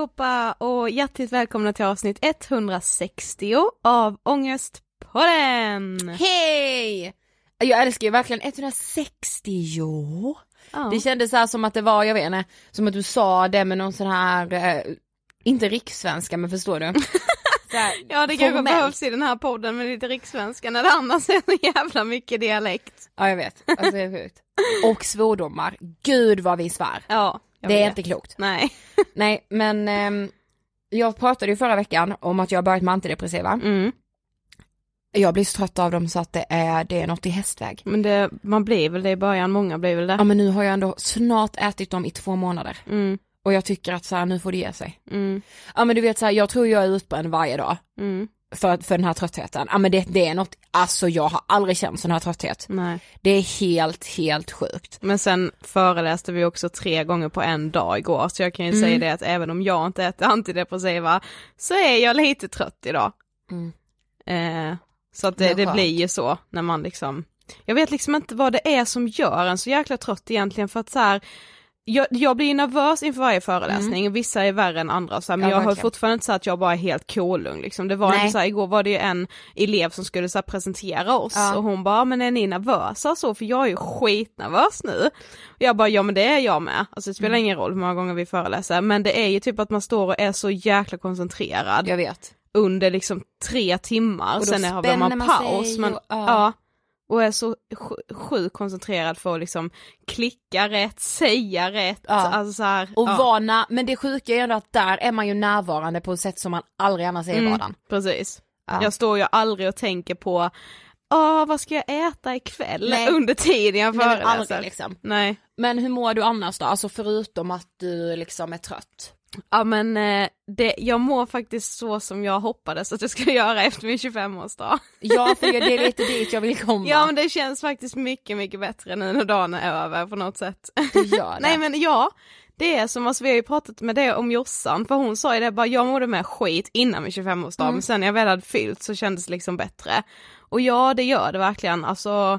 allihopa och hjärtligt välkomna till avsnitt 160 av Ångestpodden! Hej! Jag älskar ju verkligen 160 jo. Ja. Det kändes så här som att det var, jag vet inte, som att du sa det med någon sån här, eh, inte rikssvenska men förstår du? Här, Ja det kanske behövs i den här podden med lite rikssvenska när det annars är så jävla mycket dialekt. Ja jag vet, alltså det är sjukt. Och svordomar, gud vad vi svär. Ja, jag Det är inte klokt. Nej. Nej men ehm, jag pratade ju förra veckan om att jag har börjat med antidepressiva. Mm. Jag blir så trött av dem så att det är, det är något i hästväg. Men det, man blir väl det i början, många blir väl det. Ja men nu har jag ändå snart ätit dem i två månader. Mm, Och jag tycker att så här, nu får det ge sig. mm, Ja men du vet så här, jag tror jag är utbränd varje dag. För, för den här tröttheten. Ja men det, det är något, alltså jag har aldrig känt sån här trötthet. Nej. Det är helt, helt sjukt. Men sen föreläste vi också tre gånger på en dag igår, så jag kan ju Mm. säga det att även om jag inte äter antidepressiva så är jag lite trött idag. Mm. Eh, så att Det det, det blir ju så när man liksom, jag vet liksom inte vad det är som gör en så jäkla trött egentligen för att så här, jag, jag blir nervös inför varje föreläsning, vissa är värre än andra så här, men Mm. Ja, jag har fortfarande inte så att jag bara är helt kolugn liksom. Det var inte så här, igår var det en elev som skulle så här, presentera oss Ja. och hon bara, men är ni nervösa så? För jag är ju skitnervös nu. Och jag bara, ja men det är jag med. Alltså det spelar Mm. ingen roll hur många gånger vi föreläser, men det är ju typ att man står och är så jäkla koncentrerad Jag vet. under liksom tre timmar, sen har man man paus. men, och- ja. ja. Och är så sj- sjukt koncentrerad för att liksom klicka rätt, säga rätt, Ja. alltså så här, Och ja. när, men det sjuka är ju ändå att där är man ju närvarande på ett sätt som man aldrig annars är i Mm, vardagen. Precis. Ja. Jag står ju aldrig och tänker på, åh vad ska jag äta ikväll Nej. under tiden jag Nej, men föreläser. aldrig liksom. Nej. Men hur mår du annars då? Alltså förutom att du liksom är trött? Ja men eh, det, jag mår faktiskt så som jag hoppades att jag skulle göra efter min 25-årsdag. Ja för det är lite dit jag vill komma. Ja men det känns faktiskt mycket, mycket bättre nu när dagen är över på något sätt. Du gör det. Nej men ja, det är som, alltså, vi har ju pratat med det om Jossan, för hon sa ju det bara, jag mådde med skit innan min 25-årsdag, Mm. men sen när jag väl hade fyllt så kändes det liksom bättre. Och ja, det gör det verkligen, alltså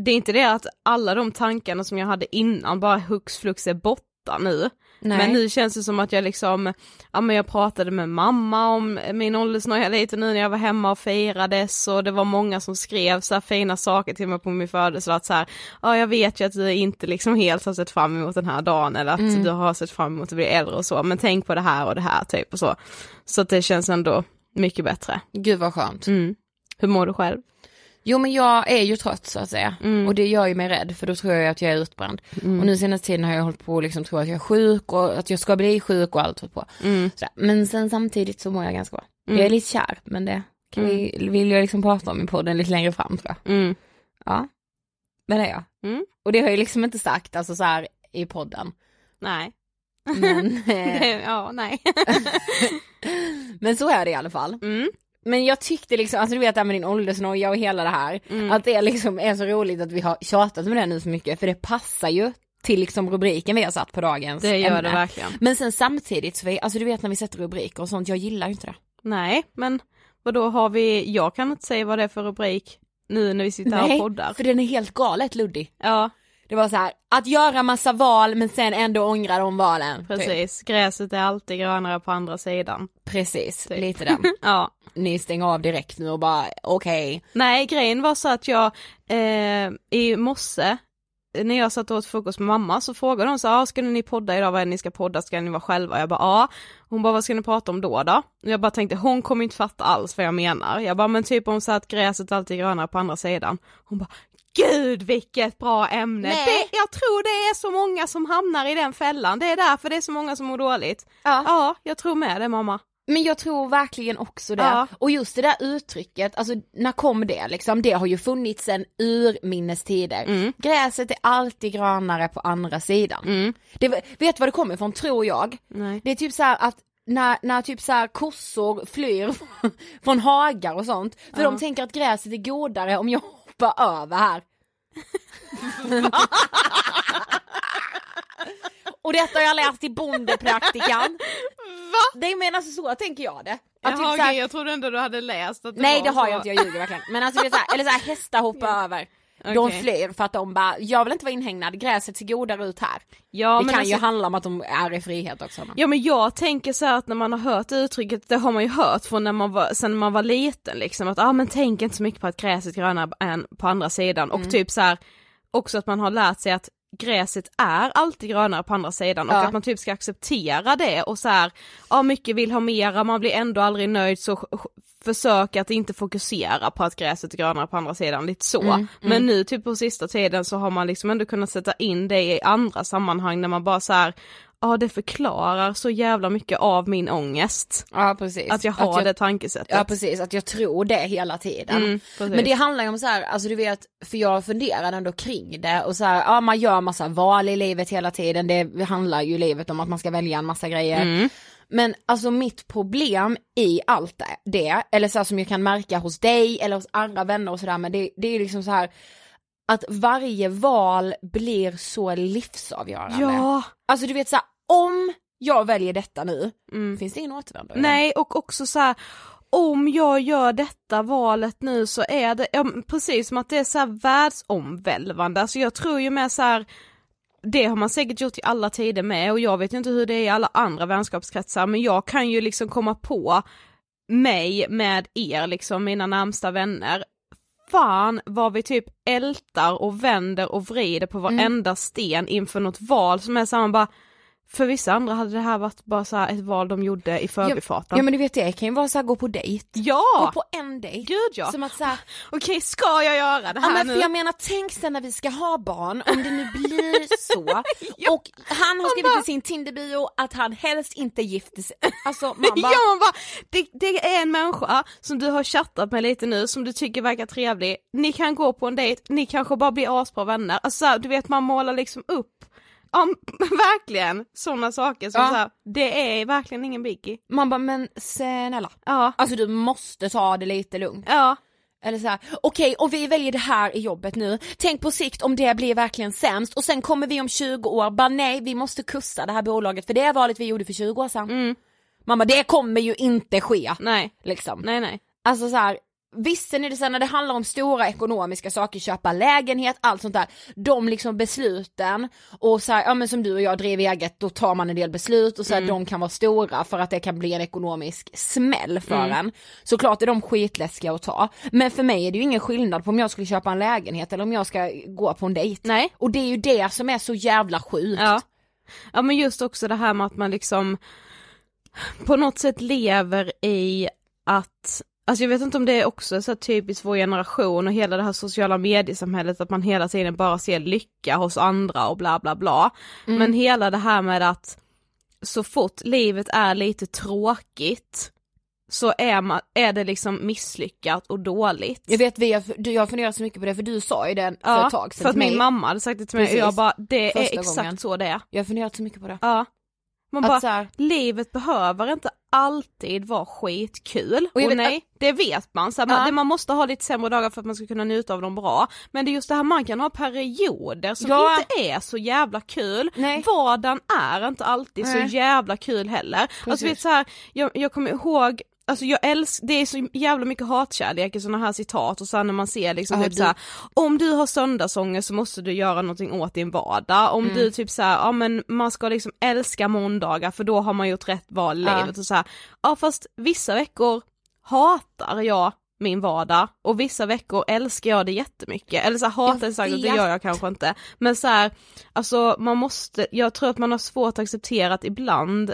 det är inte det att alla de tankarna som jag hade innan bara hux flux är borta nu. Nej. Men nu känns det som att jag liksom, ja men jag pratade med mamma om min åldersnoja lite nu när jag var hemma och firades och det var många som skrev så här fina saker till mig på min födelsedag att så här, ja jag vet ju att du inte liksom helt har sett fram emot den här dagen eller att Mm. du har sett fram emot att bli äldre och så, men tänk på det här och det här typ och så. Så det känns ändå mycket bättre. Gud vad skönt. Mm. Hur mår du själv? Jo men jag är ju trött så att säga. Mm. Och det gör ju mig rädd för då tror jag att jag är utbränd. Och nu senaste tiden har jag hållit på och liksom tro att jag är sjuk och att jag ska bli sjuk och allt hållit på. Mm. Men sen samtidigt så mår jag ganska bra. Mm. Jag är lite kär men det kan vi, vill jag liksom prata om i podden lite längre fram tror jag. Mm. Ja. Men det är jag. Mm. Och det har jag liksom inte sagt alltså så här i podden. Nej. Men, eh, Det, ja, nej. men så är det i alla fall. Men jag tyckte liksom, alltså du vet det här med din åldersnoja och hela det här. Mm. Att det liksom är så roligt att vi har tjatat med det nu så mycket för det passar ju till liksom rubriken vi har satt på dagens Det gör ämne. det verkligen. Men sen samtidigt så vi, alltså du vet när vi sätter rubriker och sånt, jag gillar ju inte det. Nej, men vad då har vi, jag kan inte säga vad det är för rubrik nu när vi sitter här och poddar. för den är helt galet luddig. Ja, Det var så här, att göra massa val men sen ändå ångra de valen. Typ. precis. Gräset är alltid grönare på andra sidan. Precis, Typ. lite den. Ja. Ni stänger av direkt nu och bara okej. Nej, grejen var så att jag eh, i morse när jag satt och åt frukost med mamma så frågade hon så ah, ska ni podda idag, vad är det ni ska podda, ska ni vara själva? Jag bara ja. Hon bara, vad ska ni prata om då då? Och jag bara tänkte, hon kommer inte fatta alls vad jag menar. Jag bara, men typ om så att gräset alltid är grönare på andra sidan. Hon bara, gud vilket bra ämne! Det, jag tror det är så många som hamnar i den fällan, det är därför det är så många som mår dåligt. Ja. Ja, jag tror med det mamma. Men jag tror verkligen också det. Ja. Och just det där uttrycket, alltså när kom det liksom? Det har ju funnits sedan urminnes tider. Mm. Gräset är alltid grönare på andra sidan. Det, vet du vad det kommer ifrån tror jag? Nej. Det är typ så här att när, när typ så här kossor flyr från hagar och sånt, för de tänker att gräset är godare om jag hoppar över här. och detta har jag läst i bondepraktikan. Va? Det men alltså så tänker jag det. Att Jaha, typ så okej, jag trodde ändå du hade läst att det nej var det har så. jag inte, jag ljuger verkligen. Men alltså det är så här, eller så här, hästar hoppar över. De Okej. flyr för att de bara, jag vill inte vara inhägnad, gräset ser godare ut här. Ja, det kan alltså, ju handla om att de är i frihet också. men- Ja men jag tänker så här att när man har hört uttrycket, det har man ju hört från när man var, sen man var liten liksom, att ah, men tänk inte så mycket på att gräset är grönare än på andra sidan och typ så här också att man har lärt sig att gräset är alltid grönare på andra sidan och Ja. att man typ ska acceptera det och så här, ja mycket vill ha mera, man blir ändå aldrig nöjd så försök att inte fokusera på att gräset är grönare på andra sidan, lite så. Men nu typ på sista tiden så har man liksom ändå kunnat sätta in det i andra sammanhang när man bara så här, ja det förklarar så jävla mycket av min ångest. Ja precis. Att jag har det tankesättet. Ja precis, att jag tror det hela tiden. Mm. Men det handlar ju om så här, alltså du vet, för jag funderar ändå kring det och så här, ja man gör massa val i livet hela tiden, det handlar ju livet om att man ska välja en massa grejer. Mm. Men alltså mitt problem i allt det, eller så som jag kan märka hos dig eller hos andra vänner och sådär, men det, det är liksom så här att varje val blir så livsavgörande. Ja. Alltså du vet så här, om jag väljer detta nu, Mm. finns det ingen återvändo. Nej och också så här, om jag gör detta valet nu så är det, ja, precis som att det är så här världsomvälvande, alltså jag tror ju med så här det har man säkert gjort i alla tider med och jag vet inte hur det är i alla andra vänskapskretsar men jag kan ju liksom komma på mig med er liksom, mina närmsta vänner. Fan vad vi typ ältar och vänder och vrider på varenda sten inför något val som är samma bara för vissa andra hade det här varit bara så ett val de gjorde i förbifarten. Ja men du vet det kan ju vara så här, gå på dejt. Ja! Gå på en dejt. Gud ja! Som att så här, Okej, ska jag göra det ja, här men nu? för jag menar tänk sen när vi ska ha barn, om det nu blir så. Och han har skrivit i sin Tinder-bio att han helst inte gifter sig. Alltså man bara, Ja man bara, det, det är en människa som du har chattat med lite nu som du tycker verkar trevlig, ni kan gå på en dejt, ni kanske bara blir asbra vänner, alltså du vet man målar liksom upp, ja verkligen sådana saker som Ja. så här, det är verkligen ingen biggie. man bara men snälla. Ja, Alltså du måste ta det lite lugnt. ja, Eller så här, okej och vi väljer det här i jobbet nu, tänk på sikt om det blir verkligen sämst och sen kommer vi om 20 år bara nej vi måste kussa det här bolaget för det är valet vi gjorde för 20 år sedan. mm, Mamma det kommer ju inte ske. nej, Liksom. nej nej. Alltså så här, visste ni det sen när det handlar om stora ekonomiska saker, köpa lägenhet, allt sånt där, de liksom besluten och så här, ja men som du och jag driver eget, då tar man en del beslut och så här, de kan vara stora för att det kan bli en ekonomisk smäll för en. Såklart är de skitläskiga att ta, men för mig är det ju ingen skillnad på om jag skulle köpa en lägenhet eller om jag ska gå på en dejt. Nej. Och det är ju det som är så jävla sjukt. Ja. ja men just också det här med att man liksom på något sätt lever i att Alltså jag vet inte om det är också så typiskt vår generation och hela det här sociala mediesamhället att man hela tiden bara ser lycka hos andra och bla bla bla. Men hela det här med att så fort livet är lite tråkigt så är, man, är det liksom misslyckat och dåligt. Jag vet vi har, du, jag har funderat så mycket på det för du sa ju det för ja, ett tag sedan för att till mig. min mamma hade sagt det till mig Precis. och jag bara, det är Första exakt gången. så det är. Jag har funderat så mycket på det. Ja. Man Att bara, här- livet behöver inte alltid vara skitkul. Och Och, vet nej, det vet man. Så här, man, Ja. det, man måste ha lite sämre dagar för att man ska kunna njuta av dem bra. Men det är just det här, man kan ha perioder som Ja. inte är så jävla kul. Nej. Vardagen är inte alltid Nej. så jävla kul heller. Alltså vet Precis. så här, jag, jag kommer ihåg Alltså jag älskar, det är så jävla mycket hatkärlek i sådana här citat och sen när man ser liksom Ja, typ du- såhär, om du har söndagsångest så måste du göra någonting åt din vardag, om Mm. du typ såhär, ja men man ska liksom älska måndagar för då har man gjort rätt val i livet och såhär, ja fast vissa veckor hatar jag min vardag och vissa veckor älskar jag det jättemycket, eller så hatar Jag sagt, det gör jag kanske inte, men så här, alltså man måste, jag tror att man har svårt att acceptera att ibland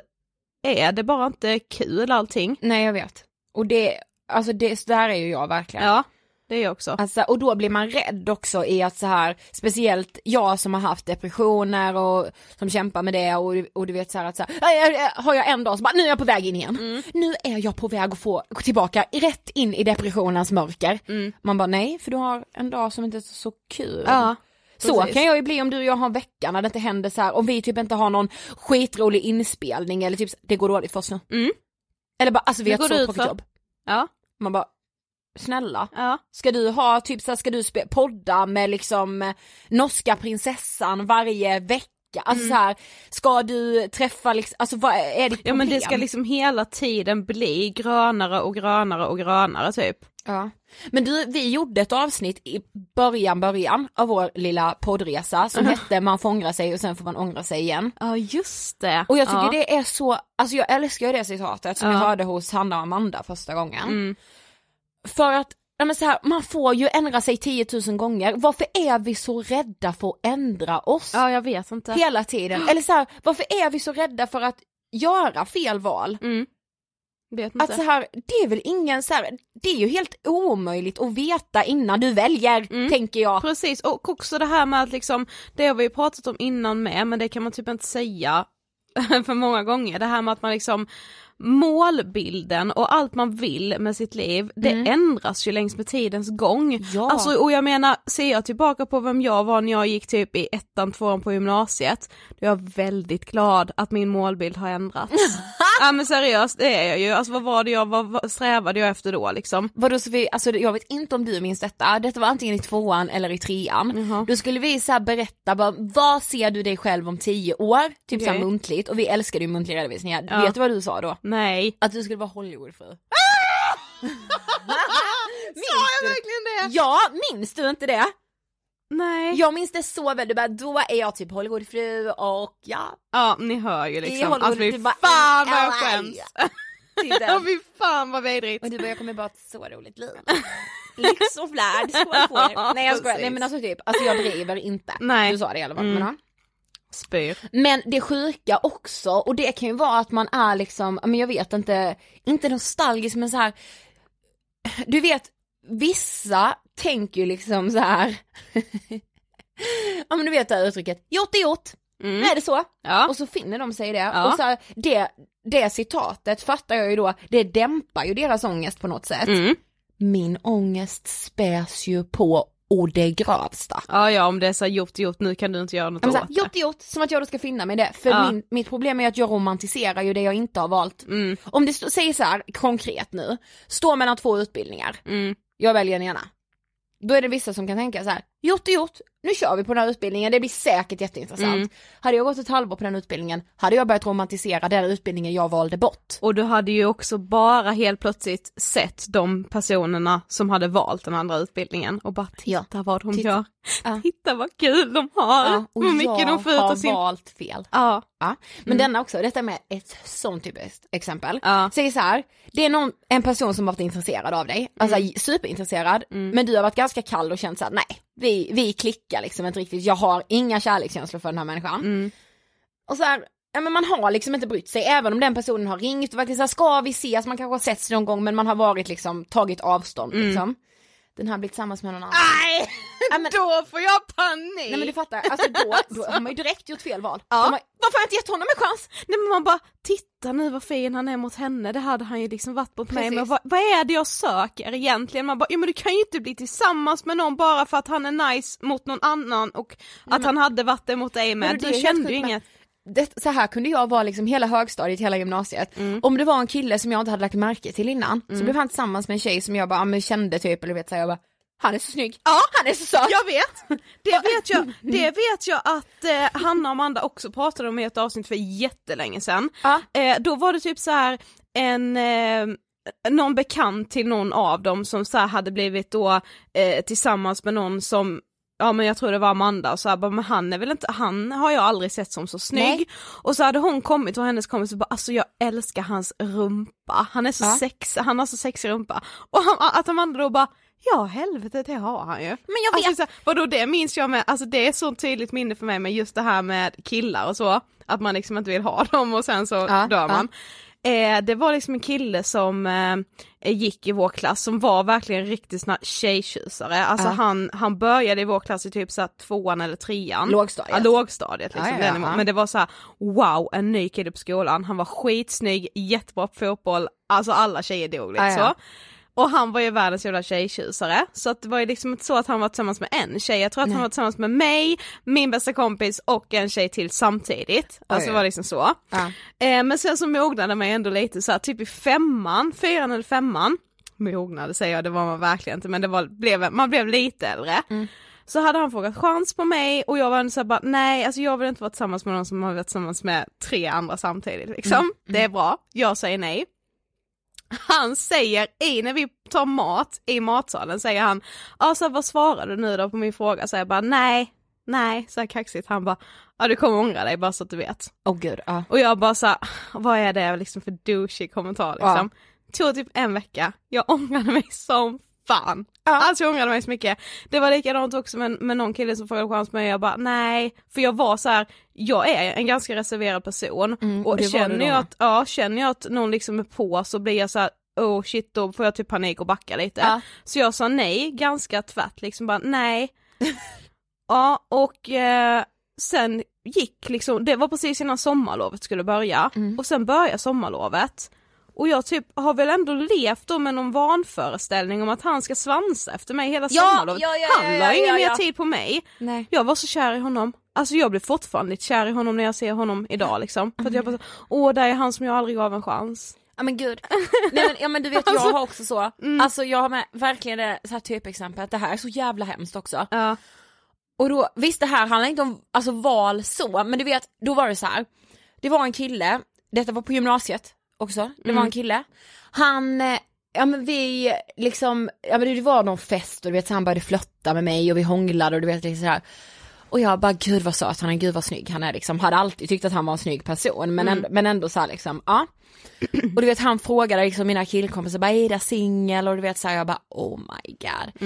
är det bara inte kul allting. Nej jag vet. Och det, alltså det, så där är ju jag verkligen. Ja. det är jag också. Alltså, och då blir man rädd också i att så här, speciellt jag som har haft depressioner och som kämpar med det och, och du vet så här att så här, har jag en dag så bara nu är jag på väg in igen. Mm. Nu är jag på väg att få tillbaka rätt in i depressionens mörker. Man bara nej för du har en dag som inte är så kul. Mm. Ja. Så precis. kan jag ju bli om du och jag har en vecka när det inte händer så här, om vi typ inte har någon skitrolig inspelning eller typ det går dåligt för oss nu. Mm. Eller bara alltså vi Det har ett så tråkigt jobb. Ja. Man bara snälla. Ja. Ska du ha typ så här, ska du podda med liksom norska prinsessan varje vecka? Alltså så här, ska du träffa liksom, alltså vad är ditt Ja problem? men det ska liksom hela tiden bli grönare och grönare och grönare typ. Ja. Men du, vi gjorde ett avsnitt i början, början av vår lilla poddresa som hette man får ångra sig och sen får man ångra sig igen. Ja just det. Och jag tycker ja. det är så, alltså jag älskar ju det citatet som Ja. jag hörde hos Hanna och Amanda första gången. Mm. För att, ja men så här, man får ju ändra sig 10 000 gånger, varför är vi så rädda för att ändra oss? Ja jag vet inte. Hela tiden, eller så här, varför är vi så rädda för att göra fel val? Mm. Vet inte. Att så här, det är väl ingen så här, det är ju helt omöjligt att veta innan du väljer, Mm. tänker jag. Precis, och också det här med att liksom, det har vi ju pratat om innan med, men det kan man typ inte säga för många gånger, det här med att man liksom målbilden och allt man vill med sitt liv, det ändras ju längs med tidens gång. Ja. Alltså och jag menar, ser jag tillbaka på vem jag var när jag gick typ i ettan, tvåan på gymnasiet, då är jag väldigt glad att min målbild har ändrats. ja men seriöst, det är jag ju, alltså vad var det jag, vad, vad strävade jag efter då liksom? Vadå Sofie, alltså jag vet inte om du minns detta, detta var antingen i tvåan eller i trean. Jaha. Då skulle vi så berätta, bara, vad ser du dig själv om tio år? Typ så här Okej. muntligt, och vi älskade ju muntliga redovisningar. Ja. Vet du vad du sa då? Nej. Att du skulle vara Hollywoodfru. Sa jag verkligen det? Ja, minns du inte det? Nej. Jag minns det så väl, du bara, då är jag typ Hollywoodfru och ja. Ja ni hör ju liksom, alltså fy fan vad jag skäms. Fy fan vad vidrigt. Och du bara, jag kommer bara ha ett så roligt liv. Lyx och flärd, skål på er. Nej jag skojar, nej men alltså typ, alltså jag driver inte. Nej. Du sa det i alla fall. Mm. Men. Spyr. men det sjuka också, och det kan ju vara att man är liksom, men jag vet inte, inte nostalgisk men så här. du vet, vissa tänker ju liksom så här. ja men du vet det här uttrycket, gjort är gjort, Mm. är det så. Ja. Och så finner de sig i det. Ja. Och så här, det, det citatet fattar jag ju då, det dämpar ju deras ångest på något sätt. Mm. Min ångest späs ju på och det grövsta. ja ja om det är så gjort gjort nu kan du inte göra något Ja, åt här, gjort är gjort, som att jag då ska finna mig i det. För Ja. min, mitt problem är att jag romantiserar ju det jag inte har valt. Mm. Om det säger så här konkret nu, står mellan två utbildningar, Mm. jag väljer den ena. Då är det vissa som kan tänka så här, gjort gjort, nu kör vi på den här utbildningen, det blir säkert jätteintressant. Mm. Hade jag gått ett halvår på den utbildningen, hade jag börjat romantisera den utbildningen jag valde bort. Och du hade ju också bara helt plötsligt sett de personerna som hade valt den andra utbildningen och bara titta Ja. vad de Titta. gör. Ja. Titta vad kul de har. Ja, och Hur mycket jag de får ut har av sin... valt fel. Ja. Ja. Men denna också, detta med ett sånt typiskt exempel. Ja. Säg så här, det är någon, en person som har varit intresserad av dig, alltså Mm. superintresserad, men du har varit ganska kall och känt så här: nej, vi, vi klickar liksom inte riktigt, jag har inga kärlekskänslor för den här människan. Mm. Och så här, ja men man har liksom inte brytt sig, även om den personen har ringt och verkligen så här, ska vi ses, man kanske har setts någon gång men man har varit liksom, tagit avstånd Mm. liksom. Den har blivit tillsammans med någon annan. Nej! Ja, men- Då får jag panik! Nej men du fattar, alltså då, då har man ju direkt gjort fel val. Ja. Har, varför har jag inte gett honom en chans? Nej men man bara, titta nu vad fin han är mot henne, det hade han ju liksom varit mot mig, men vad, vad är det jag söker egentligen? Man bara, ja men du kan ju inte bli tillsammans med någon bara för att han är nice mot någon annan och att han hade varit det mot dig med, Men du helt kände ju inget. Det, så här kunde jag vara liksom hela högstadiet, hela gymnasiet. Mm. Om det var en kille som jag inte hade lagt märke till innan, så blev han tillsammans med en tjej som jag bara, men kände typ, eller vet så här, jag bara, han är så snygg, Ja. han är så söt. Jag vet! Det vet jag, det vet jag att eh, Hanna och Amanda också pratade om i ett avsnitt för jättelänge sedan. Ja. Eh, då var det typ så här en eh, någon bekant till någon av dem som så hade blivit då eh, tillsammans med någon som Ja men jag tror det var Amanda och så här, bara, men han är väl inte, han har jag aldrig sett som så snygg. Nej. Och så hade hon kommit och hennes kompis och bara alltså jag älskar hans rumpa, han är så Ja. sex, han har så sexig rumpa. Och han, att Amanda då bara Ja helvete det har han ju. Men jag vet, Alltså, så här, vadå det minns jag med, alltså det är så tydligt minne för mig med just det här med killar och så, att man liksom inte vill ha dem och sen så Ja, dör man. Eh, det var liksom en kille som eh, gick i vår klass som var verkligen riktigt sån tjejtjusare. Alltså Ja. han, han började i vår klass i typ så här tvåan eller trean. Lågstadiet. Ja, lågstadiet liksom. Ja, ja. Men det var så här: wow, en ny kille på skolan. Han var skitsnygg, jättebra på fotboll, alltså alla tjejer dog lite ja. så. Och han var ju världens jävla tjejtjusare, så att det var ju liksom inte så att han var tillsammans med en tjej, jag tror att han var tillsammans med mig, min bästa kompis och en tjej till samtidigt. Alltså det var liksom så. Ja. Eh, men sen så mognade man ju ändå lite så här, typ i femman, fyran eller femman, mognade säger jag, det var man verkligen inte men det var, blev, man blev lite äldre. Så hade han frågat chans på mig och jag var ändå såhär bara nej alltså jag vill inte vara tillsammans med någon som har varit tillsammans med tre andra samtidigt liksom. Det är bra, jag säger nej. Han säger i, när vi tar mat i matsalen säger han, ja så här, vad svarar du nu då på min fråga? Så jag bara nej, nej, så här kaxigt. Han bara, ja du kommer ångra dig bara så att du vet. Åh gud, ja. Och jag bara så här, vad är det liksom för douchig kommentar liksom. Tog typ en vecka, jag ångrade mig som fan. Alltså jag ångrade mig så mycket. Det var likadant också med, med någon kille som frågade chans mig och jag bara nej, för jag var så här, jag är en ganska reserverad person Mm, och du känner jag, med. att, ja, känner jag att någon liksom är på så blir jag så här, oh shit då får jag typ panik och backa lite. Ja. Så jag sa nej ganska tvärt liksom bara nej. ja och eh, sen gick liksom, det var precis innan sommarlovet skulle börja Mm. och sen började sommarlovet. Och jag typ har väl ändå levt då med någon vanföreställning om att han ska svansa efter mig hela Ja, sommarlovet. ja, ja, han ja, la ja, ingen mer tid på mig. Nej. Jag var så kär i honom. Alltså jag blir fortfarande lite kär i honom när jag ser honom idag liksom. För att jag bara åh där är han som jag aldrig gav en chans. Ja men gud. Nej men, ja men du vet jag har också så, alltså jag har med verkligen det så här typexempel, det här är så jävla hemskt också. Ja. Och då, visst det här handlar inte om alltså, val så, men du vet, då var det så här. det var en kille, detta var på gymnasiet också, det var en kille, han, eh, ja men vi liksom, ja men det var någon fest och du vet så han började flötta med mig och vi hånglade och du vet liksom så här. Och jag bara gud vad söt han är, gud vad snygg han är liksom, hade alltid tyckt att han var en snygg person men, ändå, men ändå så här liksom, ja. Och du vet han frågade liksom mina killkompisar, bara är det singel? Och du vet så här, jag bara oh my god.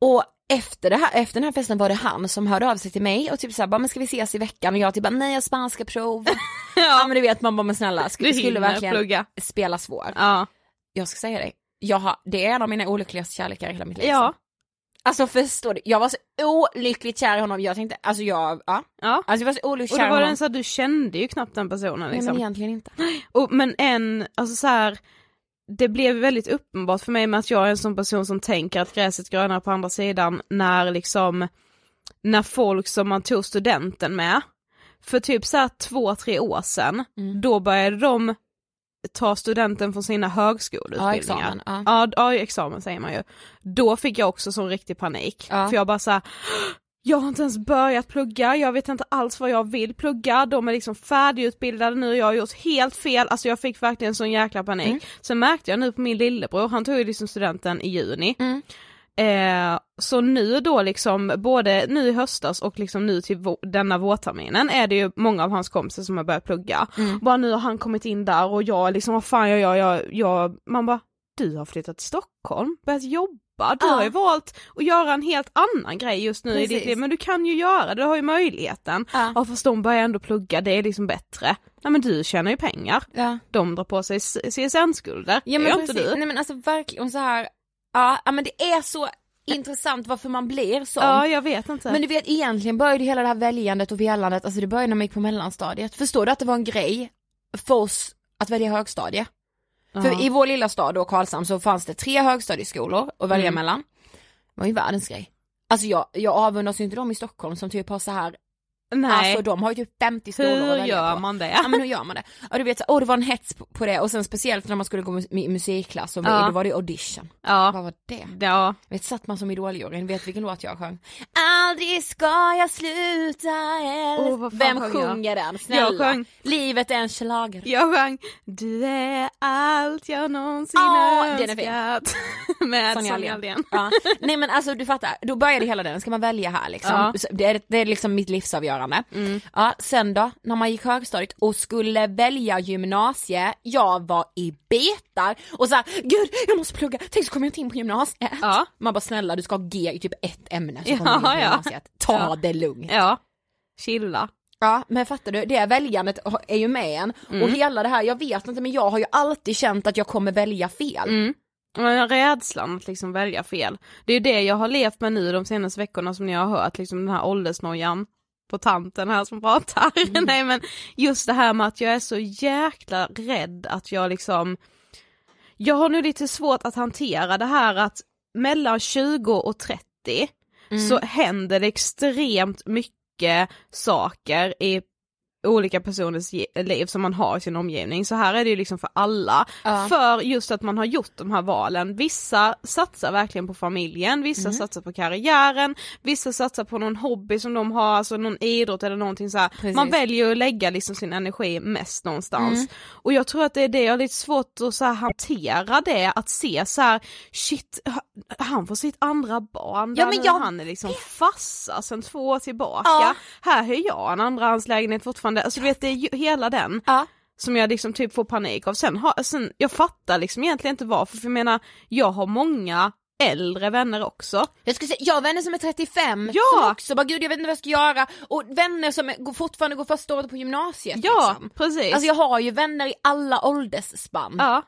Och efter, det här, efter den här festen var det han som hörde av sig till mig och typ såhär, bara men ska vi ses i veckan? Och jag typ bara nej jag har spanska prov. ja. men du vet man bara men snälla, skulle, Du skulle verkligen plugga. spela svår. Ja. Jag ska säga dig, jag har, det är en av mina olyckligaste kärlekar i hela mitt liv. Ja. Alltså förstår du, jag var så olyckligt kär i honom, jag tänkte, alltså jag, ja. ja. Alltså jag var så olyckligt Och kär då i var det en så här, du kände ju knappt den personen Nej liksom. men egentligen inte. Och, men en, alltså så här, det blev väldigt uppenbart för mig med att jag är en sån person som tänker att gräset grönare på andra sidan när liksom, när folk som man tog studenten med, för typ så här två, tre år sedan, Mm. då började de ta studenten från sina Ja, högskoleutbildningar. examen. Ja. Ja, ja, examen säger man ju. Då fick jag också sån riktig panik. Ja. För jag bara såhär, jag har inte ens börjat plugga, jag vet inte alls vad jag vill plugga, de är liksom färdigutbildade nu, jag har gjort helt fel, alltså jag fick verkligen sån jäkla panik. Mm. Sen märkte jag nu på min lillebror, han tog ju liksom studenten i juni. Mm. Eh, så nu då liksom, både nu i höstas och liksom nu till vå- denna vårterminen är det ju många av hans kompisar som har börjat plugga. Mm. Bara nu har han kommit in där och jag liksom, vad fan jag gör, jag, jag, man bara, du har flyttat till Stockholm, börjat jobba, du Ja. har ju valt att göra en helt annan grej just nu i ditt Precis. liv, men du kan ju göra det, du har ju möjligheten. Ja. Ja fast de börjar ändå plugga, det är liksom bättre. Nej men du tjänar ju pengar, Ja. de drar på sig CSN-skulder, Ja det men gör inte precis, du. nej men alltså verkligen så här. Ja, men det är så intressant varför man blir sån. Ja jag vet inte. Men du vet egentligen började hela det här väljandet och velandet, alltså det började när man gick på mellanstadiet. Förstår du att det var en grej för oss att välja högstadie? För i vår lilla stad då, Karlshamn, så fanns det tre högstadieskolor att välja Mm. mellan. Det var ju världens grej. Alltså jag, jag avundas ju inte dem i Stockholm som typ har så här, Nej, alltså de har ju typ 50 skolor hur gör på. man det? Ja men hur gör man det? Och du vet, så- åh det var en hets på- det och sen speciellt när man skulle gå i musikklass och Ja. då var det audition. Ja, Vad var det? ja. Vet, satt man som idoljuryn, vet vilken låt jag sjöng? Aldrig ska jag sluta älska. Fan Vem sjöng jag? sjunger den? Snälla. Jag sjöng- Livet är en schlager. Jag sjöng Du är allt jag någonsin Ja, fin. önskat med Sonja Aldén. Ja. Nej men alltså du fattar, då började hela den, ska man välja här liksom. Ja. Det, är, det är liksom mitt livsavgörande. Mm. Ja, sen då, när man gick högstadiet och skulle välja gymnasie, jag var i betar och såhär, gud jag måste plugga, tänk så kommer jag inte in på gymnasiet. Ja. Man bara snälla du ska ha G i typ ett ämne så Ja, kommer du in på ja. gymnasiet. Ta Ja. det lugnt. Ja, chilla. Ja men fattar du, det väljandet är ju med en Mm. och hela det här, jag vet inte men jag har ju alltid känt att jag kommer välja fel. Mm. Men rädslan att liksom välja fel. Det är ju det jag har levt med nu de senaste veckorna som ni har hört, liksom den här åldersnojan på tanten här som pratar. Nej men just det här med att jag är så jäkla rädd att jag liksom, jag har nu lite svårt att hantera det här att mellan 20 och 30 så händer det extremt mycket saker i olika personers liv som man har i sin omgivning. Så här är det ju liksom för alla. Ja. För just att man har gjort de här valen. Vissa satsar verkligen på familjen, vissa satsar på karriären, vissa satsar på någon hobby som de har, alltså någon idrott eller någonting så. Man väljer att lägga liksom sin energi mest någonstans. Och jag tror att det är det, jag har lite svårt att så hantera det, att se så här, shit, ha- han får sitt andra barn, Ja, men jag- han är liksom farsa sen två år tillbaka. Ja. Här har jag en andrahandslägenhet fortfarande, alltså du vet det är hela den Ja. som jag liksom typ får panik av. Sen, har, sen jag fattar liksom egentligen inte varför, för jag menar jag har många äldre vänner också. Jag skulle säga, jag har vänner som är 35 Ja. som också bara gud jag vet inte vad jag ska göra och vänner som är, fortfarande går första året på gymnasiet Ja, liksom. precis. Alltså jag har ju vänner i alla åldersspann ja.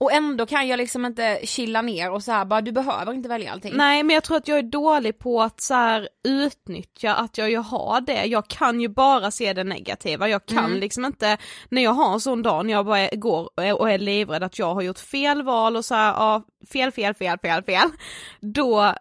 Och ändå kan jag liksom inte chilla ner och så här bara du behöver inte välja allting. Nej men jag tror att jag är dålig på att så här, utnyttja att jag ju har det, jag kan ju bara se det negativa, jag kan Mm. liksom inte, när jag har en sån dag när jag bara går och är livrädd att jag har gjort fel val och så här, ja, fel, fel, fel, fel, fel, då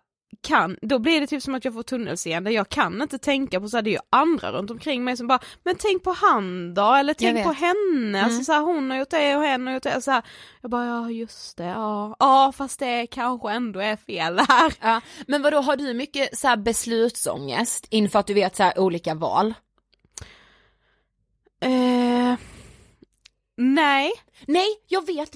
kan, då blir det typ som att jag får tunnelseende, jag kan inte tänka på så här, det är ju andra runt omkring mig som bara, men tänk på han då, eller tänk på henne, alltså så här, hon har gjort det och hen har gjort det, så här, jag bara ja just det, ja, ja fast det kanske ändå är fel här. Ja. Men vad då har du mycket så här beslutsångest inför att du vet så här olika val? Eh, nej. Nej, jag vet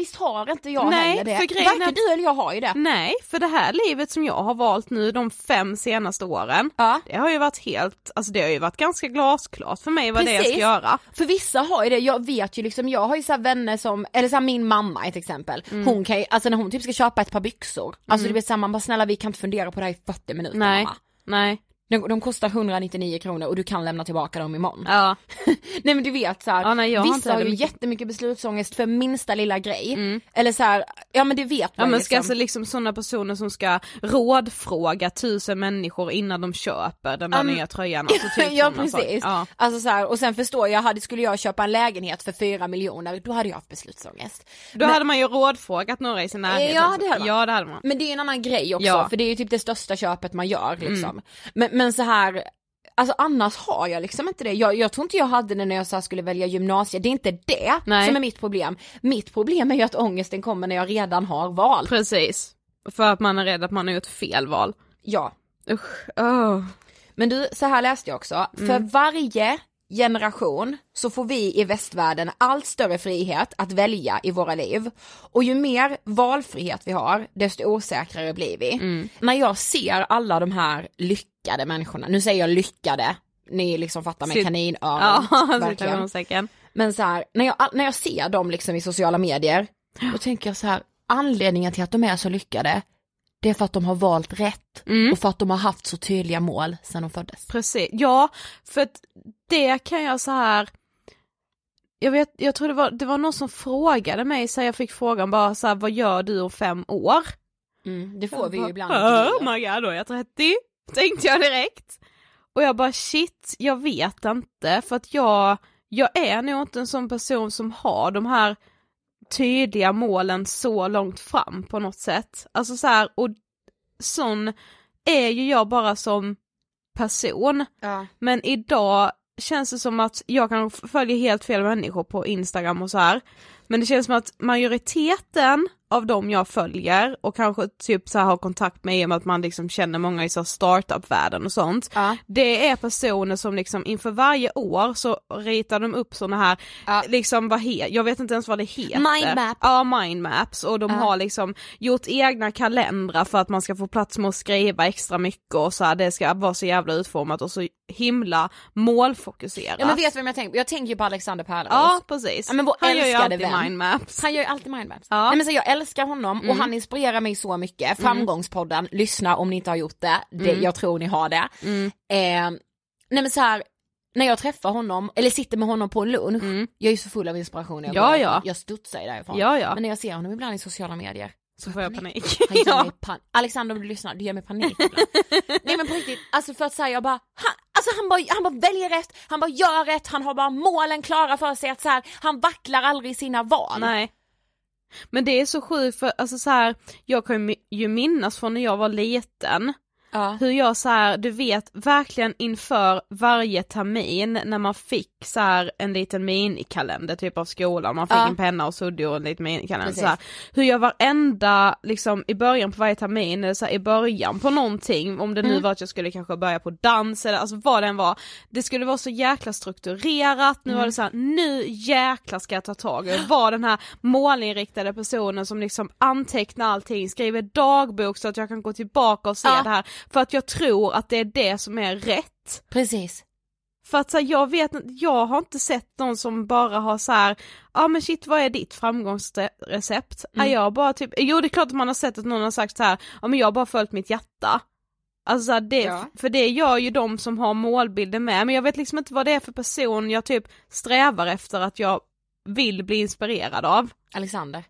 Visst har inte jag Nej, heller det? för grejen Varken du eller jag har ju det. Nej, för det här livet som jag har valt nu de fem senaste åren, Ja. det har ju varit helt, alltså det har ju varit ganska glasklart för mig vad det är jag ska Precis. göra. För vissa har ju det, jag vet ju liksom, jag har ju så vänner som, eller så här min mamma ett exempel, Mm. hon kan ju, alltså när hon typ ska köpa ett par byxor, alltså du vet såhär man bara snälla vi kan inte fundera på det här i 40 minuter Nej, mamma. nej, De, de kostar 199 kronor och du kan lämna tillbaka dem imorgon. ja, Nej men du vet såhär, Ja, nej, jag har vissa har ju mycket- jättemycket beslutsångest för minsta lilla grej. Eller så här, ja men det vet ja man men ska liksom. alltså liksom sådana personer som ska rådfråga tusen människor innan de köper den där Ja, men- nya tröjan, alltså typ ja precis, Ja. alltså så här, och sen förstår jag, hade, skulle jag köpa en lägenhet för 4 miljoner, då hade jag haft beslutsångest. Då hade man ju rådfrågat några i sin närhet Ja, det hade man. Ja det hade man. Men det är en annan grej också, Ja. för det är ju typ det största köpet man gör liksom. Mm. Men, men så här Alltså annars har jag liksom inte det. Jag, jag tror inte jag hade det när jag så skulle välja gymnasiet, det är inte det Nej. som är mitt problem. Mitt problem är ju att ångesten kommer när jag redan har valt. Precis. För att man är rädd att man har gjort fel val. Ja. Usch, oh. Men du, så här läste jag också, Mm. för varje generation så får vi i västvärlden allt större frihet att välja i våra liv. Och ju mer valfrihet vi har, desto osäkrare blir vi. Mm. När jag ser alla de här lyckade människorna, nu säger jag lyckade, ni liksom fattar med Sitt- kaninöron. Ja, verkligen. Men så här, när jag, när jag ser dem liksom i sociala medier, då tänker jag så här, anledningen till att de är så lyckade, det är för att de har valt rätt Mm. och för att de har haft så tydliga mål sedan de föddes. Precis, ja, för att det kan jag så här. Jag vet, jag tror det var, det var någon som frågade mig, så jag fick frågan bara så här, vad gör du om fem år? Mm, det får vi ju Jag ibland. bara, intervjuer. Oh my god, då är jag 30, tänkte jag direkt. Och jag bara shit, jag vet inte, för att jag, jag är nog inte en sån person som har de här tydliga målen så långt fram på något sätt. Alltså så här, och sån är ju jag bara som person. Ja. Men idag känns det som att jag kan följa helt fel människor på Instagram och så här. Men det känns som att majoriteten av dem jag följer och kanske typ så här har kontakt med i och med att man liksom känner många i så startup-världen och sånt. Ja. Det är personer som liksom inför varje år så ritar de upp såna här, Ja. liksom vad he- jag vet inte ens vad det heter. Mindmap. Ja, mindmaps och de Ja. har liksom gjort egna kalendrar för att man ska få plats med att skriva extra mycket och så här, det ska vara så jävla utformat och så himla målfokuserat. Ja men vet du vem jag tänker på? Jag tänker ju på Alexander Pärleros. Ja precis. Ja, men vår Han gör ju älskade alltid vän. mindmaps. Han gör ju alltid mindmaps. Ja. Nej men så jag älskar honom och Mm. han inspirerar mig så mycket. Framgångspodden, lyssna om ni inte har gjort det. det Mm. Jag tror ni har det. Mm. Eh, nej men så här, när jag träffar honom, eller sitter med honom på en lunch, Mm. jag är så full av inspiration. Jag, Ja, bara- ja. jag studsar därifrån. Ja ja, Men när jag ser honom ibland i sociala medier, så får jag panik. han ja. mig pan- Alexander om du lyssnar, du ger mig panik. Nej men på riktigt, alltså för att säga jag bara, han, alltså han bara, han bara väljer rätt, han bara gör rätt, han har bara målen klara för sig att så här, han vacklar aldrig i sina val. Nej. Men det är så sjukt för alltså så här, jag kan ju ju minnas från när jag var liten Ja. hur jag så här, du vet verkligen inför varje termin när man fick så här en liten minikalender typ av skolan, man fick Ja. en penna och suddie och en liten minikalender Precis. så här, hur jag varenda liksom i början på varje termin eller så här, i början på någonting, om det nu Mm. var att jag skulle kanske börja på dans eller alltså vad det än var, det skulle vara så jäkla strukturerat, nu var Mm. det så här, nu jäklar ska jag ta tag i vara den här målinriktade personen som liksom antecknar allting, skriver dagbok så att jag kan gå tillbaka och se Ja. det här, för att jag tror att det är det som är rätt. Precis. För att så här, jag vet jag har inte sett någon som bara har så här, ja men shit vad är ditt framgångsrecept? Mm. Är jag bara typ, jo det är klart att man har sett att någon har sagt så här, ja men jag har bara följt mitt hjärta. Alltså det, Ja. för det gör ju de som har målbilden med, men jag vet liksom inte vad det är för person jag typ strävar efter att jag vill bli inspirerad av. Alexander.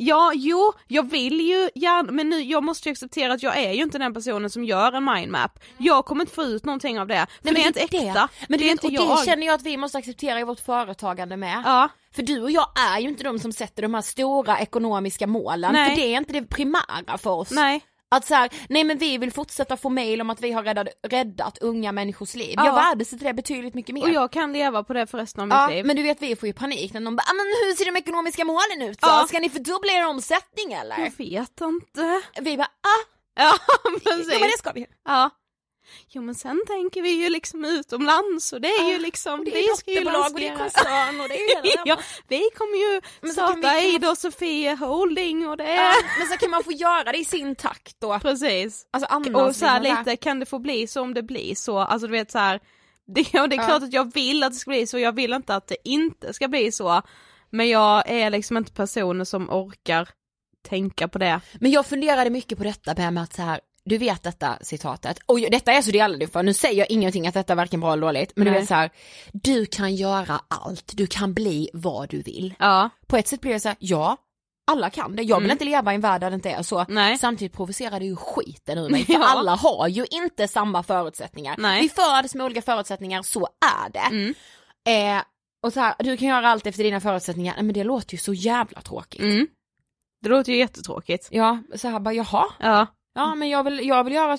Ja, jo, jag vill ju gärna, men nu, jag måste ju acceptera att jag är ju inte den personen som gör en mindmap. Jag kommer inte få ut någonting av det, för men det är det inte det. äkta. Men det du är inte och jag. det känner jag att vi måste acceptera i vårt företagande med. Ja, För du och jag är ju inte de som sätter de här stora ekonomiska målen, Nej. för det är inte det primära för oss. nej. Att så här, nej men vi vill fortsätta få mail om att vi har räddat, räddat unga människors liv. Ja. Jag värdesätter det betydligt mycket mer. Och jag kan leva på det för resten av mitt Ja, liv. men du vet vi får ju panik när någon bara, "Ah, men hur ser de ekonomiska målen ut då? Ja. Ska ni fördubbla er omsättning eller? Jag vet inte. Vi bara, ah, Ja, precis. men det ska vi. Ja. Jo men sen tänker vi ju liksom utomlands och det är ju liksom, Och det är ju dotterbolag och det är koncern och det är hela ja, vi kommer ju Men starta Eid och Sofie Holding och det Ja, men så kan man få göra det i sin takt då. Precis. Alltså annars och så här lite, kan det få bli så om det blir så, alltså du vet så här, det, och det är Ja. klart att jag vill att det ska bli så, jag vill inte att det inte ska bli så, men jag är liksom inte personen som orkar tänka på det. Men jag funderade mycket på detta med att så här, du vet detta citatet, och detta är så det gäller för, nu säger jag ingenting att detta är varken bra eller dåligt, men du Nej. vet så här, du kan göra allt, du kan bli vad du vill. Ja, På ett sätt blir det så här, ja, alla kan det, jag vill Mm. inte leva i en värld där det inte är så. nej. Samtidigt provocerar det ju skiten ur mig, för Ja. alla har ju inte samma förutsättningar. Nej. Vi föds med olika förutsättningar, så är det. Mm. Eh, och så här, du kan göra allt efter dina förutsättningar, Nej, men det låter ju så jävla tråkigt. Mm. Det låter ju jättetråkigt. Ja, så här bara jaha, Ja, ja men jag vill, jag vill göra,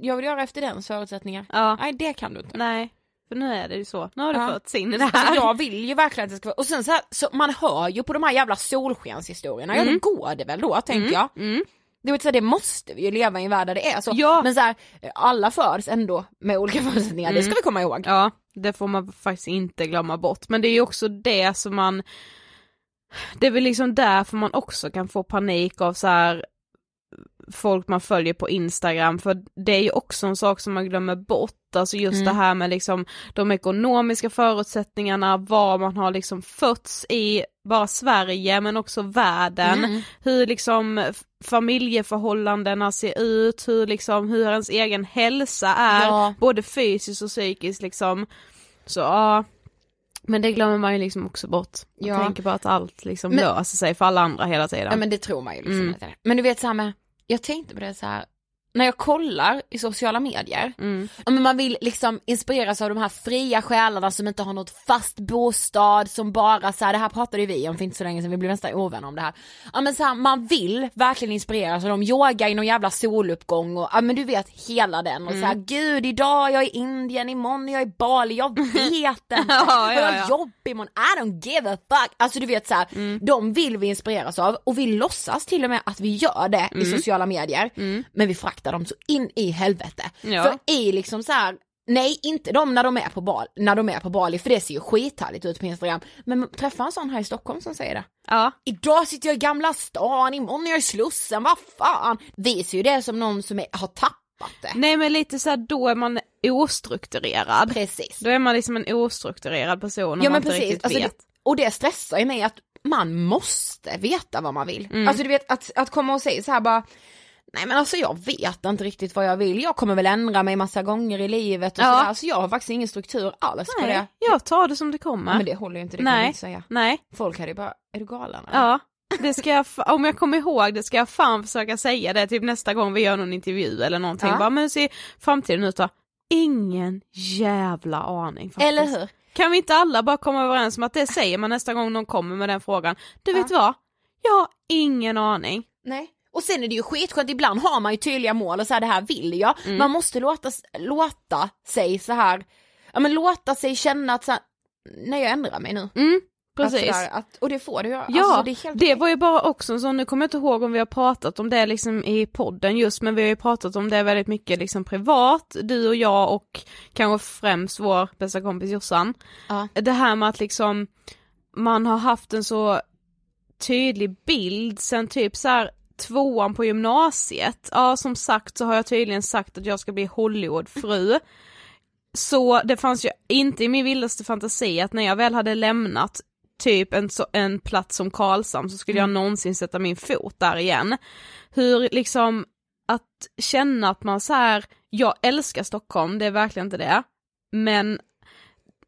jag vill göra efter dens förutsättningar. ja, Nej det kan du inte. nej. För nu är det ju så, nu har du Ja. fötts in i det Alltså, här. jag vill ju verkligen att det ska vara, och sen så, här, så man hör ju på de här jävla solskenshistorierna, ja Mm. då går det väl då tänker mm. jag. Mm. Det, vill säga, det måste vi ju leva i en värld där det är så. Ja. Men så här, alla föds ändå med olika förutsättningar, det ska Mm. vi komma ihåg. Ja, det får man faktiskt inte glömma bort. Men det är ju också det som man, det är väl liksom därför man också kan få panik av så här folk man följer på Instagram, för det är ju också en sak som man glömmer bort, alltså just Mm. det här med liksom de ekonomiska förutsättningarna, var man har liksom fötts i, bara Sverige men också världen, Mm. hur liksom familjeförhållandena ser ut, hur liksom, hur ens egen hälsa är, Ja. både fysiskt och psykiskt liksom. Så ja, men det glömmer man ju liksom också bort. Man Ja. tänker på att allt liksom Men- löser sig för alla andra hela tiden. Ja men det tror man ju liksom Mm. Men du vet så här med, jag tänkte på det så här när jag kollar i sociala medier, Mm. men man vill liksom inspireras av de här fria själarna som inte har något fast bostad, som bara så här, det här pratade vi om för inte så länge sedan, vi blev nästan ovänner om det här. Ja men så här, man vill verkligen inspireras av de yoga i någon jävla soluppgång och ja men du vet hela den och så här, gud idag är jag i Indien, imorgon är jag i Bali, jag vet inte, Ja, ja, jag har ja. jobb imorgon, I don't give a fuck. Alltså du vet så här, de vill vi inspireras av och vi låtsas till och med att vi gör det i sociala medier. Men vi fraktar dem så in i helvete. Ja. För i liksom så här. Nej inte de när de är på Bali, när de är på Bali för det ser ju skithärligt ut på Instagram. Men träffa en sån här i Stockholm som säger det. Ja, Idag sitter jag i Gamla stan, imorgon är jag i Slussen, vad fan. Vi ser ju det som någon som är, har tappat det. nej men lite så här, då är man ostrukturerad. Precis. Då är man liksom en ostrukturerad person och Ja man men inte precis, riktigt alltså, vet. det, och det stressar ju mig att man måste veta vad man vill. Mm. Alltså du vet att, att komma och säga så här bara Nej men alltså jag vet inte riktigt vad jag vill, jag kommer väl ändra mig massa gånger i livet och Ja. sådär, så jag har faktiskt ingen struktur alls på det. Nej, jag tar det som det kommer. Men det håller ju inte, det kan Nej. du inte säga. Nej, Folk hade ju bara, är du galen? eller? ja. Det ska jag, om jag kommer ihåg det ska jag fan försöka säga det typ nästa gång vi gör någon intervju eller någonting. Ja. Bara men hur ser framtiden ut då? Ingen jävla aning faktiskt. Eller hur? Kan vi inte alla bara komma överens om att det säger man nästa gång någon kommer med den frågan? Du vet vad? Jag har ingen aning. Nej. Och sen är det ju skitskönt, ibland har man ju tydliga mål och så här, det här vill jag. Mm. Man måste låta, låta sig så här, ja men låta sig känna att så här, nej jag ändrar mig nu. Mm, Att precis. sådär, att, och det får du göra. Ja, alltså, det, är helt det var ju bara också en sån, nu kommer jag inte ihåg om vi har pratat om det liksom i podden just, men vi har ju pratat om det väldigt mycket liksom privat, du och jag och kanske främst vår bästa kompis Jossan. Ja. Det här med att liksom man har haft en så tydlig bild sen typ så här tvåan på gymnasiet. Ja som sagt så har jag tydligen sagt att jag ska bli Hollywoodfru. Så det fanns ju inte i min vildaste fantasi att när jag väl hade lämnat typ en, så, en plats som Karlshamn så skulle jag någonsin sätta min fot där igen. Hur liksom att känna att man så här, jag älskar Stockholm, det är verkligen inte det, men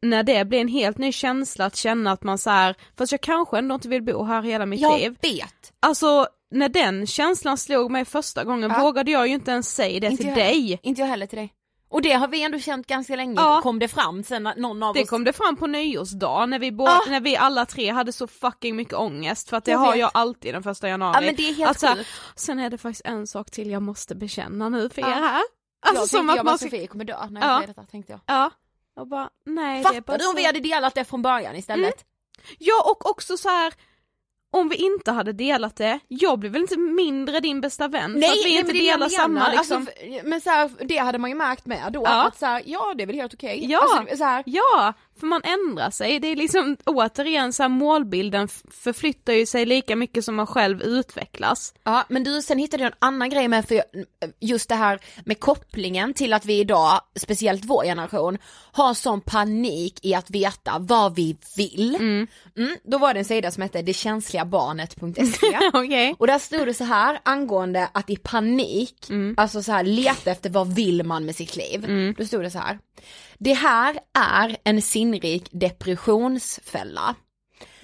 när det blir en helt ny känsla att känna att man så här, fast jag kanske ändå inte vill bo här hela mitt Jag liv. vet. Alltså när den känslan slog mig första gången Ja. vågade jag ju inte ens säga det Inte till jag, dig. Inte jag heller till dig. Och det har vi ändå känt ganska länge, Ja. kom det fram sen någon av Det oss kom det fram på nyårsdag när vi, bo- Ja. när vi alla tre hade så fucking mycket ångest för att det Jag har vet. jag alltid den första januari. Ja men det är helt Att så här, sjukt. Sen är det faktiskt en sak till jag måste bekänna nu för Ja. er här. jag Alltså som tänkte att jag man ska... Sofie kommer dö när jag Ja. säger detta tänkte jag. Ja. Och bara, nej det är bara Fattar du om så... vi hade delat det från början istället? Ja och också så här. Om vi inte hade delat det, jag blir väl inte mindre din bästa vän för att vi nej, inte delar samma menar. liksom. Alltså, för- men så här, det hade man ju märkt med då, Ja. att så här, ja det är väl helt okej. Ja. Alltså, så här, Ja, för man ändrar sig. Det är liksom återigen så här målbilden förflyttar ju sig lika mycket som man själv utvecklas. Ja men du sen hittade jag en annan grej med för just det här med kopplingen till att vi idag, speciellt vår generation, har sån panik i att veta vad vi vill. Mm, då var det en sida som hette detkänsligabarnet.se Okej. och där stod det så här angående att i panik, alltså så här leta efter vad vill man med sitt liv. Då stod det så här. Det här är en sinnrik depressionsfälla.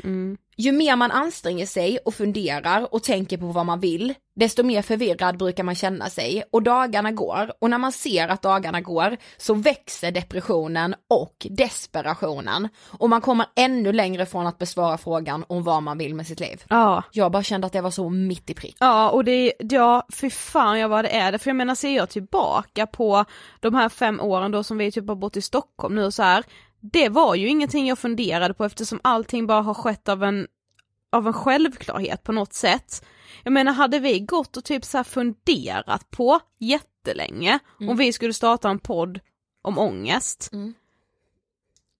Mm. Ju mer man anstränger sig och funderar och tänker på vad man vill, desto mer förvirrad brukar man känna sig och dagarna går och när man ser att dagarna går så växer depressionen och desperationen och man kommer ännu längre från att besvara frågan om vad man vill med sitt liv. Ja. Jag bara kände att det var så mitt i prick. Ja och det, ja fy fan jag vad det är det, för jag menar ser jag tillbaka på de här fem åren då som vi typ har bott i Stockholm nu och så här. Det var ju ingenting jag funderade på eftersom allting bara har skett av en av en självklarhet på något sätt. Jag menar hade vi gått och typ så funderat på jättelänge Mm. om vi skulle starta en podd om ångest. Mm.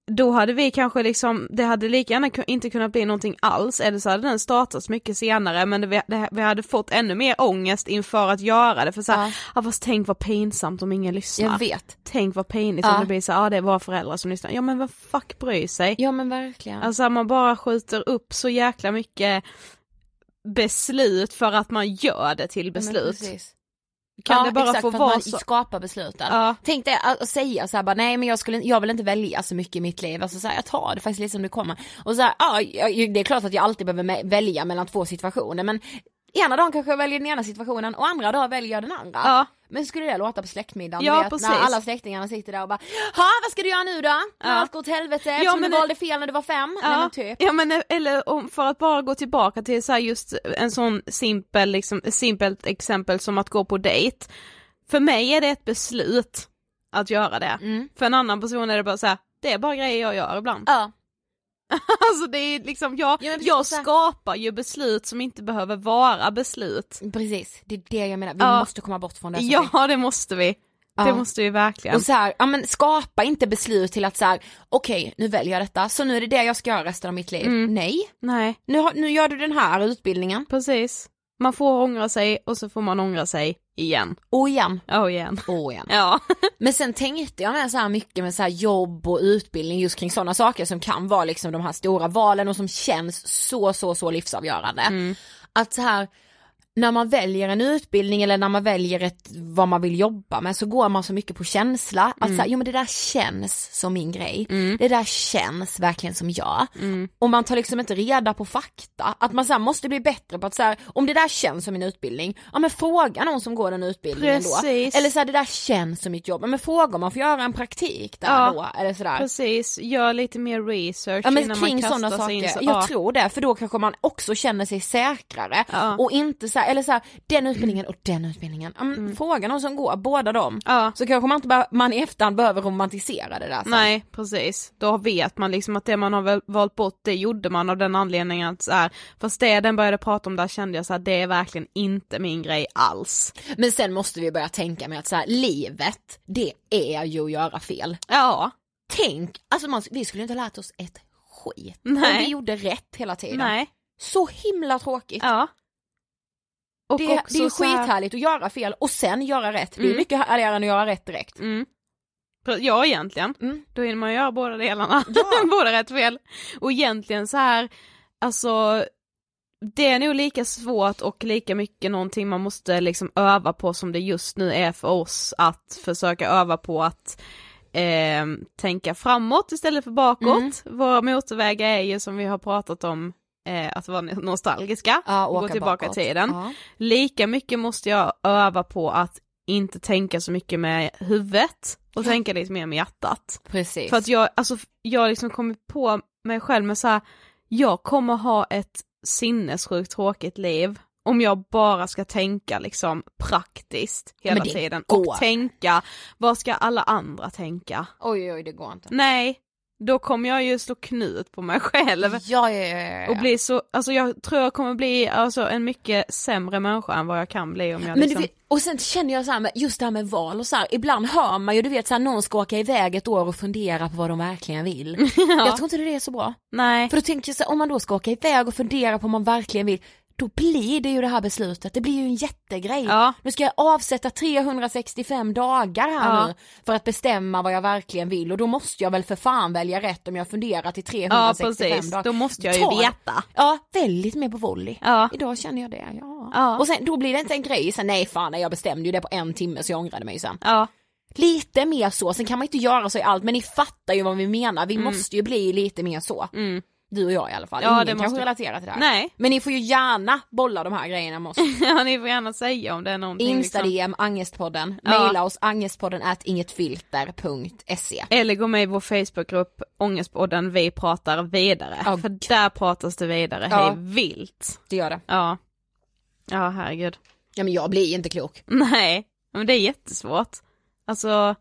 Då hade vi kanske liksom, det hade lika gärna inte kunnat bli någonting alls eller så hade den startats mycket senare men det, vi- det, vi hade fått ännu mer ångest inför att göra det för så här, Ja. ja. fast tänk vad pinsamt om ingen lyssnar. Jag vet. Tänk vad pinigt Ja. om det blir så, ja det är våra föräldrar som lyssnar. Ja men vad fuck bryr sig? Ja men verkligen. Alltså man bara skjuter upp så jäkla mycket beslut för att man gör det till beslut. Kan ja, det bara exakt, få vara man så? skapar besluten. Ja. Tänk dig att, att säga så här, bara, nej men jag, skulle, jag vill inte välja så mycket i mitt liv, alltså så här, jag tar det faktiskt lite som det kommer. Och så här, ja, det är klart att jag alltid behöver välja mellan två situationer men ena dagen kanske jag väljer den ena situationen och andra dagen väljer jag den andra. Ja. Men skulle det låta på släktmiddagen, Ja, vet, precis. när alla släktingarna sitter där och bara Ha vad ska du göra nu då? När Ja. allt går åt helvete, Ja, men du valde fel när du var fem? Nej men typ. ja men eller om, för att bara gå tillbaka till så just en sån simpel, liksom, simpelt exempel som att gå på dejt. För mig är det ett beslut att göra det. Mm. För en annan person är det bara så här, det är bara grejer jag gör ibland. Ja. alltså det är liksom, jag, Ja, jag skapar ju beslut som inte behöver vara beslut. Precis, det är det jag menar, vi Ja. måste komma bort från det. Ja det måste vi. Ja. Det måste vi verkligen. Och så här, ja men skapa inte beslut till att så här, okej nu väljer jag detta, så nu är det det jag ska göra resten av mitt liv. Mm. Nej, Nej, nu, nu gör du den här utbildningen, precis. Man får ångra sig och så får man ångra sig igen. och igen, Och igen. och igen. Ja. Men sen tänkte jag med så här mycket med så här jobb och utbildning just kring sådana saker som kan vara liksom de här stora valen och som känns så så så livsavgörande. Mm. Att så här när man väljer en utbildning eller när man väljer ett, vad man vill jobba med så går man så mycket på känsla. Att så här, jo men det där känns som min grej. Det där känns verkligen som jag. Och man tar liksom inte reda på fakta. Att man så här, måste bli bättre på att så här, om det där känns som min utbildning, ja men fråga någon som går den utbildningen Precis. då. Eller så här, det där känns som mitt jobb, ja, men fråga om man får göra en praktik där Ja. då. Eller sådär. Precis, gör lite mer research Ja men innan kring man kastar sådana sig in. saker, Så, jag ja. tror det, för då kanske man också känner sig säkrare och inte så här, eller så här, den utbildningen och den utbildningen, men fråga någon som går båda dem. Mm. Ja. Så kanske man inte bara, man i efterhand behöver romantisera det där sen. Nej precis, då vet man liksom att det man har valt bort det gjorde man av den anledningen att så här, fast det den började prata om där kände jag så här, det är verkligen inte min grej alls. Men sen måste vi börja tänka med att så här, livet, det är ju att göra fel. Ja, Tänk, alltså man, vi skulle inte ha lärt oss ett skit om Nej. vi gjorde rätt hela tiden. nej, Så himla tråkigt. ja. Och det, också det är skithärligt att göra fel och sen göra rätt. Det är Mm. mycket härligare än att göra rätt direkt. Mm. Ja egentligen, Mm. då hinner man göra båda delarna, Ja. båda rätt fel. Och egentligen så här, alltså det är nog lika svårt och lika mycket någonting man måste liksom öva på som det just nu är för oss att försöka öva på att eh, tänka framåt istället för bakåt. Mm. Våra motorvägar är ju som vi har pratat om eh, att vara nostalgiska Ja, och gå tillbaka bakåt. i tiden. Ja. Lika mycket måste jag öva på att inte tänka så mycket med huvudet och tänka lite mer med hjärtat. Precis. För att jag, alltså jag har liksom kommit på mig själv med så här, jag kommer ha ett sinnessjukt tråkigt liv om jag bara ska tänka liksom praktiskt hela tiden går. och tänka, vad ska alla andra tänka? Oj oj det går inte. Nej, då kommer jag ju slå knut på mig själv. Ja, ja, ja, ja, ja. Och bli så, alltså jag tror jag kommer bli alltså en mycket sämre människa än vad jag kan bli om jag Men liksom... vet, och sen känner jag så här med, just det här med val och så här, ibland hör man ju du vet så här, någon ska åka iväg ett år och fundera på vad de verkligen vill. Jag tror inte det är så bra. Nej, För då tänker jag så här, om man då ska åka iväg och fundera på vad man verkligen vill, då blir det ju det här beslutet, det blir ju en jättegrej. Ja. Nu ska jag avsätta 365 dagar här Ja. nu för att bestämma vad jag verkligen vill och då måste jag väl för fan välja rätt om jag funderar till ja 365 precis, dagar. då måste jag ju Ta- veta. Ja, väldigt mer på volley. Ja. Idag känner jag det, ja. Ja. Och sen då blir det inte en grej, sen nej fan nej, jag bestämde ju det på en timme så jag ångrade mig sen. Ja, Lite mer så, sen kan man inte göra så i allt men ni fattar ju vad vi menar, vi måste ju bli lite mer så. mm. Du och jag i alla fall, Ja, ingen det kanske måste- relaterar till det här. nej, Men ni får ju gärna bolla de här grejerna med oss. ja ni får gärna säga om det är någonting liksom. Insta-DM, Angestpodden, Ja. mejla oss angestpodden at ingetfilter.se. Eller gå med i vår Facebookgrupp Ångestpodden Vi pratar vidare. Ja, För där pratas det vidare, Ja. hej vilt. Det gör det. Ja. Ja herregud. Ja men jag blir inte klok. Nej, men det är jättesvårt. Alltså,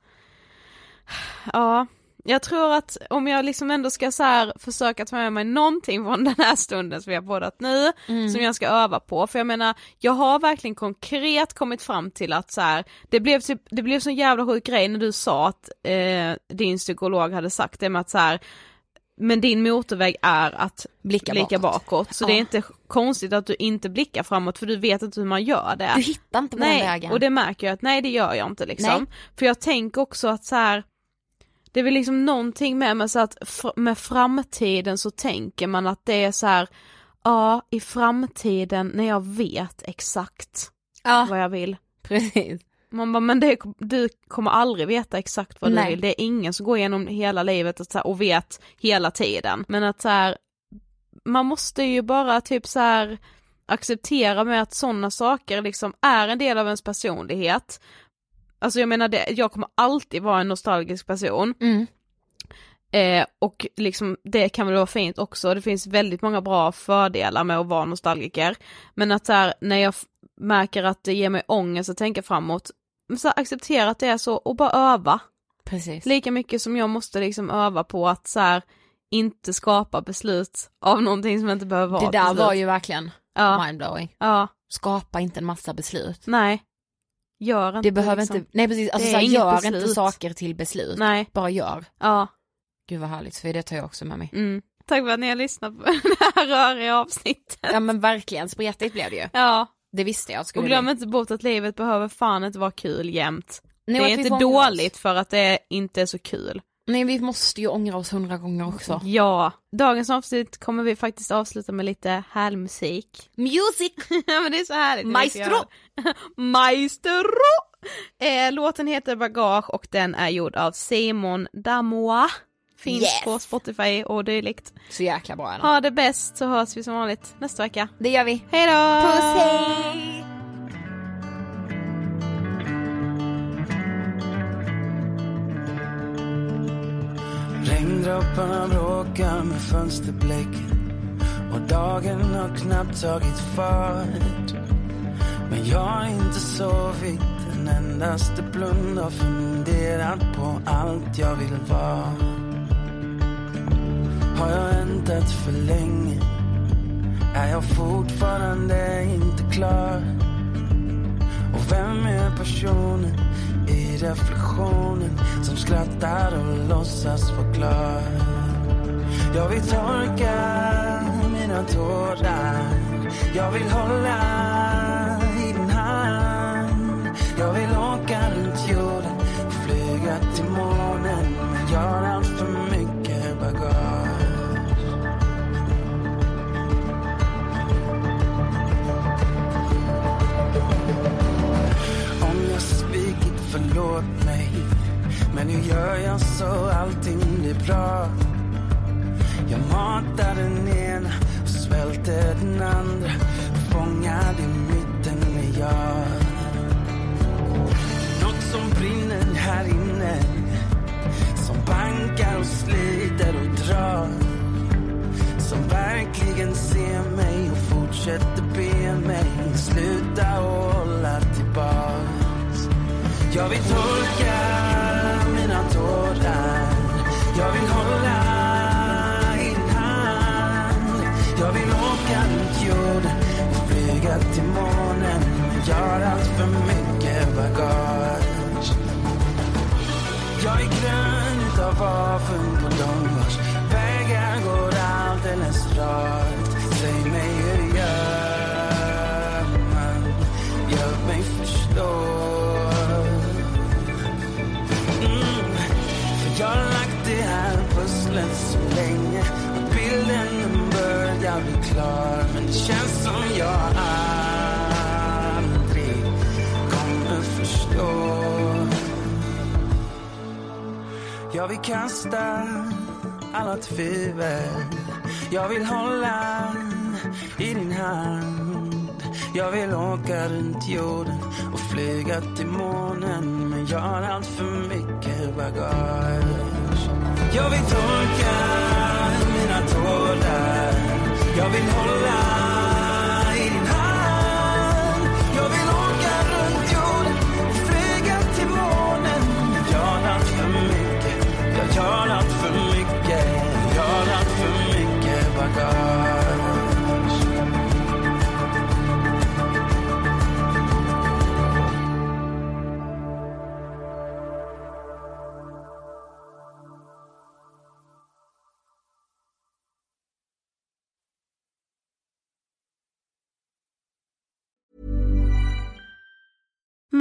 ja, jag tror att om jag liksom ändå ska så här försöka ta med mig någonting från den här stunden som vi har poddat nu, Mm. som jag ska öva på, för jag menar, jag har verkligen konkret kommit fram till att så här, det blev typ, det blev så jävla sjuk grej när du sa att eh, din psykolog hade sagt det med att så här, men din motorväg är att Blicka blicka bakåt. bakåt, så Ja. det är inte konstigt att du inte blickar framåt för du vet inte hur man gör det. Du hittar inte på den Nej, vägen. och det märker jag att nej det gör jag inte liksom. Nej. För jag tänker också att så här. Det är väl liksom någonting med, med så att med framtiden så tänker man att det är så här. Ja, i framtiden när jag vet exakt ja, vad jag vill. precis. Man bara, men det, du kommer aldrig veta exakt vad Nej. du vill. Det är ingen som går igenom hela livet och, så här, och vet hela tiden. Men att så här, man måste ju bara typ så här acceptera med att sådana saker liksom är en del av ens personlighet. Alltså jag menar, det, jag kommer alltid vara en nostalgisk person. Mm. Eh, och liksom det kan väl vara fint också, det finns väldigt många bra fördelar med att vara nostalgiker. Men att så här, när jag märker att det ger mig ångest att tänka framåt, så här, acceptera att det är så och bara öva. Precis. Lika mycket som jag måste liksom öva på att så här, inte skapa beslut av någonting som inte behöver vara Det där beslut. var ju verkligen ja, mindblowing. ja, Skapa inte en massa beslut. nej. Gör inte Det behöver liksom. inte, nej precis, alltså så här, gör beslut. inte saker till beslut. Nej, Bara gör. ja. Gud vad härligt, för det tar jag också med mig. Mm. Tack för att ni har lyssnat på det här röriga avsnittet. Ja men verkligen, spretigt blev det ju. Ja, Det visste jag skulle och glöm bli. inte bort att livet behöver fan inte vara kul jämt. Nej, det är inte ångra oss. dåligt för att det inte är så kul. Nej vi måste ju ångra oss hundra gånger också. Ja, dagens avsnitt kommer vi faktiskt avsluta med lite härlig musik. Music! ja men det är så härligt. Maestro! Maestro! Eh, låten heter Bagage och den är gjord av Simon Damois. Finns Yes. på Spotify och dylikt. Så jäkla bra Anna. Ha det bäst så hörs vi som vanligt nästa vecka. Det gör vi. Hej då! Puss hej! Regndropparna bråkar med fönsterblecken och dagen har knappt tagit fart. Men jag har inte sovit en endaste blund och funderat på allt jag vill vara. Har jag väntat för länge? Är jag fortfarande inte klar? Och vem är personen i reflektionen som skrattar och låtsas vara glad? Jag vill torka mina tårar Jag vill hålla jag vill åka runt jorden Flyga till månen Men jag har allt för mycket bagage. Om jag svikit, förlåt mig Men nu gör jag så allting blir bra. Jag matar den ena och svälter den andra Fångad i mitten är jag som brinner här inne Som bankar och sliter och drar Som verkligen ser mig och fortsätter be mig Sluta och hålla tillbaks. Jag vill torka mina tårar Jag vill hålla i din hand Jag vill åka runt jorden och flyga till månen Men jag har allt för mycket bagage. Jag är grön utav avund på dem vars vägar går alldeles rakt Säg mig hur gör man? Hjälp mig förstå mm. För jag har lagt det här pusslet så länge och bilden börjar bli klar Men det känns som jag jag vill kasta alla tvivel Jag vill hålla i din hand. Jag vill åka runt jorden och flyga till månen. Men jag har allt för mycket bagage Jag vill torka mina tårar. Jag vill hålla